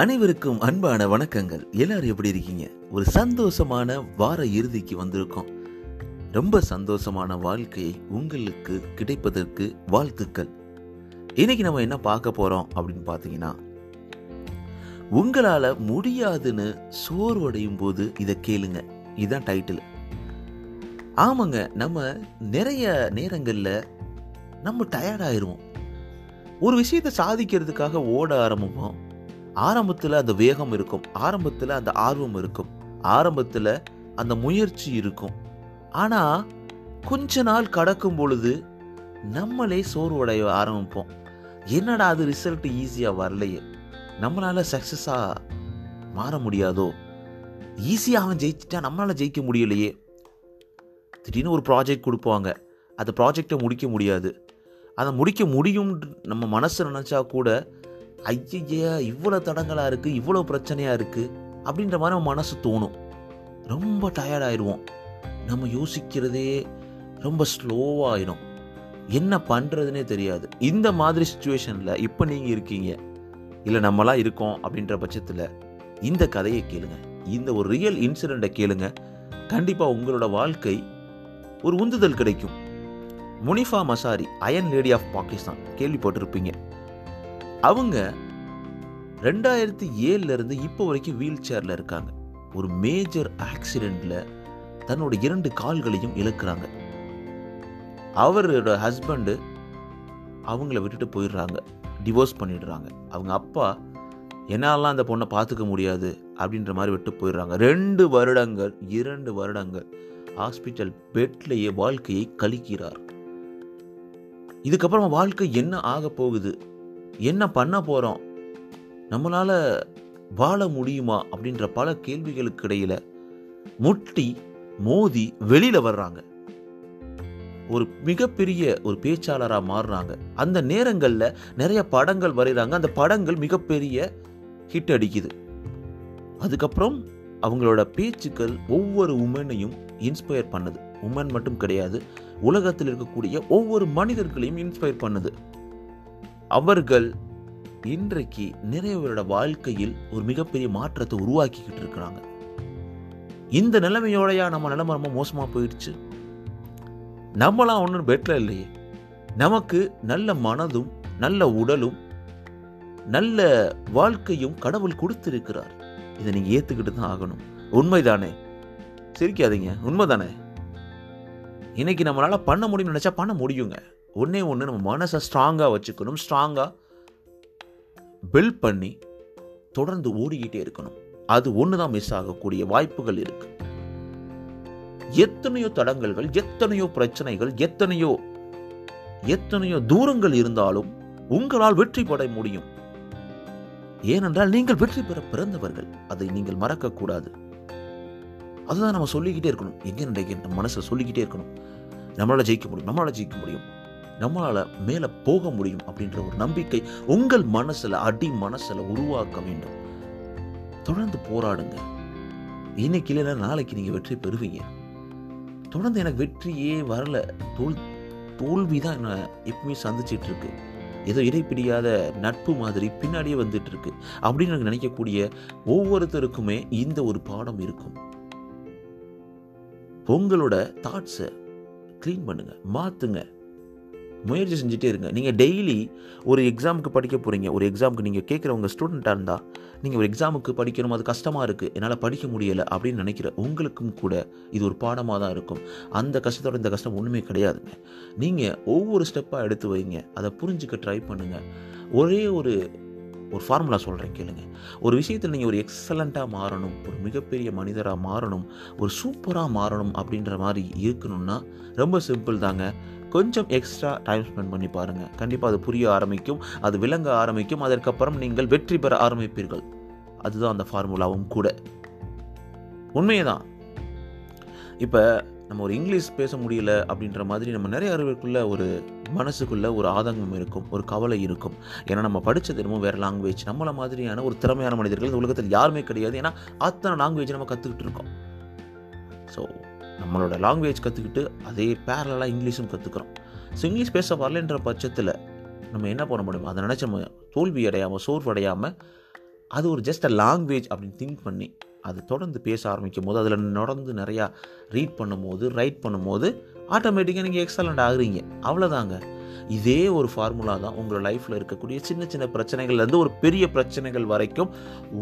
அனைவருக்கும் அன்பான வணக்கங்கள். எல்லாரும் எப்படி இருக்கீங்க? ஒரு சந்தோஷமான வார இறுதிக்கு வந்திருக்கோம். ரொம்ப சந்தோஷமான வாழ்க்கையை உங்களுக்கு கிடைப்பதற்கு வாழ்த்துக்கள். இன்னைக்கு நம்ம என்ன பார்க்க போறோம் அப்படின்னு பார்த்தீங்கன்னா உங்களால முடியாதுன்னு சோர்வடையும் போது இதை கேளுங்க. இதுதான் டைட்டில். ஆமாங்க நம்ம நிறைய நேரங்களில் நம்ம டயர்டாயிருவோம் ஒரு விஷயத்தை சாதிக்கிறதுக்காக ஓட ஆரம்பிப்போம். ஆரம்பத்தில் அந்த வேகம் இருக்கும். ஆரம்பத்தில் அந்த ஆர்வம் இருக்கும். ஆரம்பத்தில் அந்த முயற்சி இருக்கும். ஆனால் கொஞ்ச நாள் கடக்கும் பொழுது நம்மளே சோர்வடைய ஆரம்பிப்போம். என்னடா அது ரிசல்ட் ஈஸியாக வரலையே? நம்மளால் சக்ஸஸாக மாற முடியாதோ? ஈஸியாக அவன் ஜெயிச்சிட்டா நம்மளால் ஜெயிக்க முடியலையே? திடீர்னு ஒரு ப்ராஜெக்ட் கொடுப்பாங்க. அந்த ப்ராஜெக்டை முடிக்க முடியாது. அதை முடிக்க முடியும் நம்ம மனசு நினச்சா கூட ஐயையா இவ்வளோ தடங்களாக இருக்குது இவ்வளோ பிரச்சனையாக இருக்குது அப்படின்ற மாதிரி நம்ம மனசு தோணும். ரொம்ப டயர்டாயிடுவோம் நம்ம யோசிக்கிறதே ரொம்ப ஸ்லோவாகிடும் என்ன பண்ணுறதுனே தெரியாது. இந்த மாதிரி சுச்சுவேஷனில் இப்போ நீங்கள் இருக்கீங்க. இல்லை நம்மளாம் இருக்கோம் அப்படின்ற பட்சத்தில் இந்த கதையை கேளுங்க. இந்த ஒரு ரியல் இன்சிடெண்ட்டை கேளுங்க. கண்டிப்பாக உங்களோட வாழ்க்கை ஒரு உந்துதல் கிடைக்கும். Munifa Mazari iron lady of Pakistan கேள்விப்பட்டிருப்பீங்க. அவங்க ரெண்டாயிரத்தி ஏழுல இருந்து இப்போ வரைக்கும் வீல் சேர்ல இருக்காங்க. ஒரு மேஜர் ஆக்சிடென்ட்ல தன்னோட இரண்டு கால்களையும் இழக்கிறாங்க. அவரோட ஹஸ்பண்டு அவங்கள விட்டுட்டு போயிடுறாங்க. டிவோர்ஸ் பண்ணிடுறாங்க. அவங்க அப்பா என்னாலாம் அந்த பொண்ணை பார்த்துக்க முடியாது அப்படின்ற மாதிரி விட்டு போயிடுறாங்க. ரெண்டு வருடங்கள் இரண்டு வருடங்கள் ஹாஸ்பிட்டல் பெட்லேயே வாழ்க்கையை கழிக்கிறார். இதுக்கப்புறம் வாழ்க்கை என்ன ஆக போகுது? என்ன பண்ண போகிறோம் நம்மளால் வாழ முடியுமா? அப்படின்ற பல கேள்விகளுக்கு இடையில் முட்டி மோதி வெளியில் வர்றாங்க. ஒரு மிகப்பெரிய ஒரு பேச்சாளராக மாறுறாங்க. அந்த நேரங்களில் நிறைய படங்கள் வரைகிறாங்க அந்த படங்கள் மிகப்பெரிய ஹிட் அடிக்குது. அதுக்கப்புறம் அவங்களோட பேச்சுக்கள் ஒவ்வொரு உமனையும் இன்ஸ்பயர் பண்ணுது. உமன் மட்டும் கிடையாது உலகத்தில் இருக்கக்கூடிய ஒவ்வொரு மனிதர்களையும் இன்ஸ்பயர் பண்ணுது. அவர்கள் இன்றைக்கு நிறையவரோட வாழ்க்கையில் ஒரு மிகப்பெரிய மாற்றத்தை உருவாக்கிக்கிட்டு இருக்கிறாங்க. இந்த நிலைமையோடயா நம்ம நிலைமை ரொம்ப மோசமாக போயிடுச்சு. நம்மளாம் ஒன்றும் பெட்டில் இல்லையே. நமக்கு நல்ல மனதும் நல்ல உடலும் நல்ல வாழ்க்கையும் கடவுள் கொடுத்திருக்கிறார். இதை நீங்கள் ஏற்றுக்கிட்டு தான் ஆகணும். உண்மைதானே? சிரிக்காதீங்க. உண்மைதானே? இன்னைக்கு நம்மளால பண்ண முடியும்னு நினைச்சா பண்ண முடியுங்க. ஒன்னே ஒன்று நம்ம மனசை ஸ்ட்ராங்காக வச்சுக்கணும் ஸ்ட்ராங்காக பில்ட் பண்ணி தொடர்ந்து ஓடிக்கிட்டே இருக்கணும். அது ஒன்று தான் மிஸ் ஆகக்கூடிய வாய்ப்புகள் இருக்கு. எத்தனையோ தடங்கல்கள் எத்தனையோ பிரச்சனைகள் எத்தனையோ எத்தனையோ தூரங்கள் இருந்தாலும் உங்களால் வெற்றி பெற முடியும். ஏனென்றால் நீங்கள் வெற்றி பெற பிறந்தவர்கள். அதை நீங்கள் மறக்கக்கூடாது. அதுதான் நம்ம சொல்லிக்கிட்டே இருக்கணும். எங்கே இன்றைக்கு நம்ம மனசில் சொல்லிக்கிட்டே இருக்கணும். நம்மளால ஜெயிக்க முடியும் நம்மளால் ஜெயிக்க முடியும். நம்மளால் மேலே போக முடியும் அப்படின்ற ஒரு நம்பிக்கை உங்கள் மனசில் அடி மனசில் உருவாக்க வேண்டும். தொடர்ந்து போராடுங்க. இன்னைக்கு இல்லைன்னா நாளைக்கு நீங்கள் வெற்றி பெறுவீங்க. தொடர்ந்து எனக்கு வெற்றியே வரல. தோல் தோல்வி தான் என்னை எப்பவுமே சந்திச்சிட்டு இருக்கு ஏதோ இடைப்பிடியாத நட்பு மாதிரி பின்னாடியே வந்துட்டு இருக்கு அப்படின்னு எனக்கு நினைக்கக்கூடிய ஒவ்வொருத்தருக்குமே இந்த ஒரு பாடம் இருக்கும். உங்களோட தாட்ஸை க்ளீன் பண்ணுங்க மாற்றுங்க முயற்சி செஞ்சுட்டே இருங்க. நீங்கள் டெய்லி ஒரு எக்ஸாமுக்கு படிக்க போகிறீங்க ஒரு எக்ஸாமுக்கு நீங்கள் கேட்குறவங்க ஸ்டூடெண்ட்டாக இருந்தால் நீங்கள் ஒரு எக்ஸாமுக்கு படிக்கணும் அது கஷ்டமாக இருக்குது என்னால் படிக்க முடியலை அப்படின்னு நினைக்கிற உங்களுக்கும் கூட இது ஒரு பாடமாக தான் இருக்கும். அந்த கஷ்டத்தோட இந்த கஷ்டம் ஒன்றுமே கிடையாதுங்க. நீங்கள் ஒவ்வொரு ஸ்டெப்பாக எடுத்து வைங்க. அதை புரிஞ்சுக்க ட்ரை பண்ணுங்கள் ஒரே ஒரு ஒரு ஃபார்முலா சொல்கிறேன் கேளுங்க. ஒரு விஷயத்தில் நீங்கள் ஒரு எக்ஸலண்ட்டாக மாறணும் ஒரு மிகப்பெரிய மனிதராக மாறணும் ஒரு சூப்பராக மாறணும் அப்படின்ற மாதிரி இருக்கணும்னா ரொம்ப சிம்பிள் தாங்க. கொஞ்சம் எக்ஸ்ட்ரா டைம் ஸ்பெண்ட் பண்ணி பாருங்கள் கண்டிப்பாக அது புரிய ஆரம்பிக்கும் அது விளங்க ஆரம்பிக்கும். அதற்கப்புறம் நீங்கள் வெற்றி பெற ஆரம்பிப்பீர்கள். அதுதான் அந்த ஃபார்முலாவும் கூட. உண்மையே தான் இப்போ நம்ம ஒரு இங்கிலீஷ் பேச முடியல அப்படின்ற மாதிரி நம்ம நிறைய அறிவுக்குள்ள ஒரு மனசுக்குள்ளே ஒரு ஆதங்கம் இருக்கும் ஒரு கவலை இருக்கும். ஏன்னா நம்ம படித்தது என்னமோ வேறு லாங்குவேஜ் நம்மளை மாதிரியான ஒரு திறமையான மனிதர்கள் இந்த உலகத்தில் யாருமே கிடையாது. ஏன்னா அத்தனை லாங்குவேஜ் நம்ம கற்றுக்கிட்டு இருக்கோம். நம்மளோட லாங்குவேஜ் கற்றுக்கிட்டு அதே பேரலாக இங்கிலீஷும் கற்றுக்குறோம் ஸோ இங்கிலீஷ் பேச வரலன்ற பட்சத்தில் நம்ம என்ன பண்ண முடியும் அதை நினச்சி நம்ம தோல்வி அடையாமல் சோர்வு அடையாமல் அது ஒரு ஜஸ்ட் அ லாங்குவேஜ் அப்படின்னு திங்க் பண்ணி அது தொடர்ந்து பேச ஆரம்பிக்கும் போது அதில் தொடர்ந்து நிறையா ரீட் பண்ணும்போது ரைட் பண்ணும்போது ஆட்டோமேட்டிக்காக நீங்கள் எக்ஸலண்ட் ஆகுறீங்க. அவ்வளோதாங்க இதே ஒரு ஃபார்முலா தான் உங்கள் லைஃப்பில் இருக்கக்கூடிய சின்ன சின்ன பிரச்சனைகள்லேருந்து ஒரு பெரிய பிரச்சனைகள் வரைக்கும்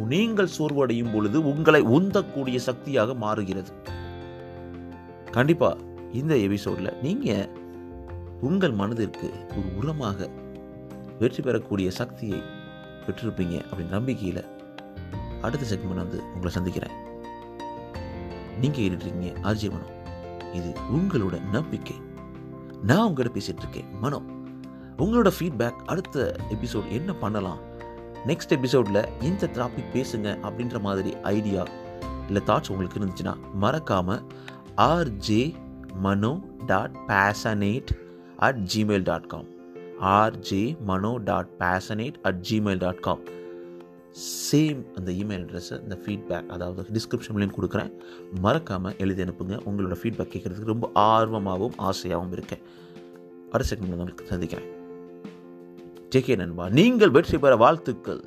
நீங்கள் சோர்வடையும் பொழுது உங்களை உந்தக்கூடிய சக்தியாக மாறுகிறது. கண்டிப்பாக இந்த எபிசோடில் நீங்கள் உங்கள் மனதிற்கு ஒரு உரமாக வெற்றி பெறக்கூடிய சக்தியை பெற்றிருப்பீங்க அப்படின்னு நம்பிக்கையில் அடுத்த செக்மெண்ட் வந்து உங்களை சந்திக்கிறேன். நீங்கள் கேட்டுருக்கீங்க ஆர்ஜி மனோ. இது உங்களோட நம்பிக்கை. நான் உங்கள்கிட்ட பேசிட்டு இருக்கேன். மனோ உங்களோட ஃபீட்பேக் அடுத்த எபிசோட் என்ன பண்ணலாம்? நெக்ஸ்ட் எபிசோடில் இந்த டாபிக் பேசுங்க அப்படின்ற மாதிரி ஐடியா இல்லை தாட்ஸ் உங்களுக்கு இருந்துச்சுன்னா மறக்காமல் RJ Mano dot passionate at Gmail dot com RJ Mano dot passionate at Gmail dot com same அந்த இமெயில் அட்ரஸை இந்த ஃபீட்பேக் அதாவது டிஸ்கிரிப்ஷன்லேயும் கொடுக்குறேன். மறக்காமல் எழுதி அனுப்புங்க. உங்களோட ஃபீட்பேக் கேட்குறதுக்கு ரொம்ப ஆர்வமாகவும் ஆசையாகவும் இருக்கேன். அடுத்த செகண்ட் உங்களுக்கு சந்திக்கிறேன். டேக்கே நண்பா. நீங்கள் வெற்றி பெற வாழ்த்துக்கள்.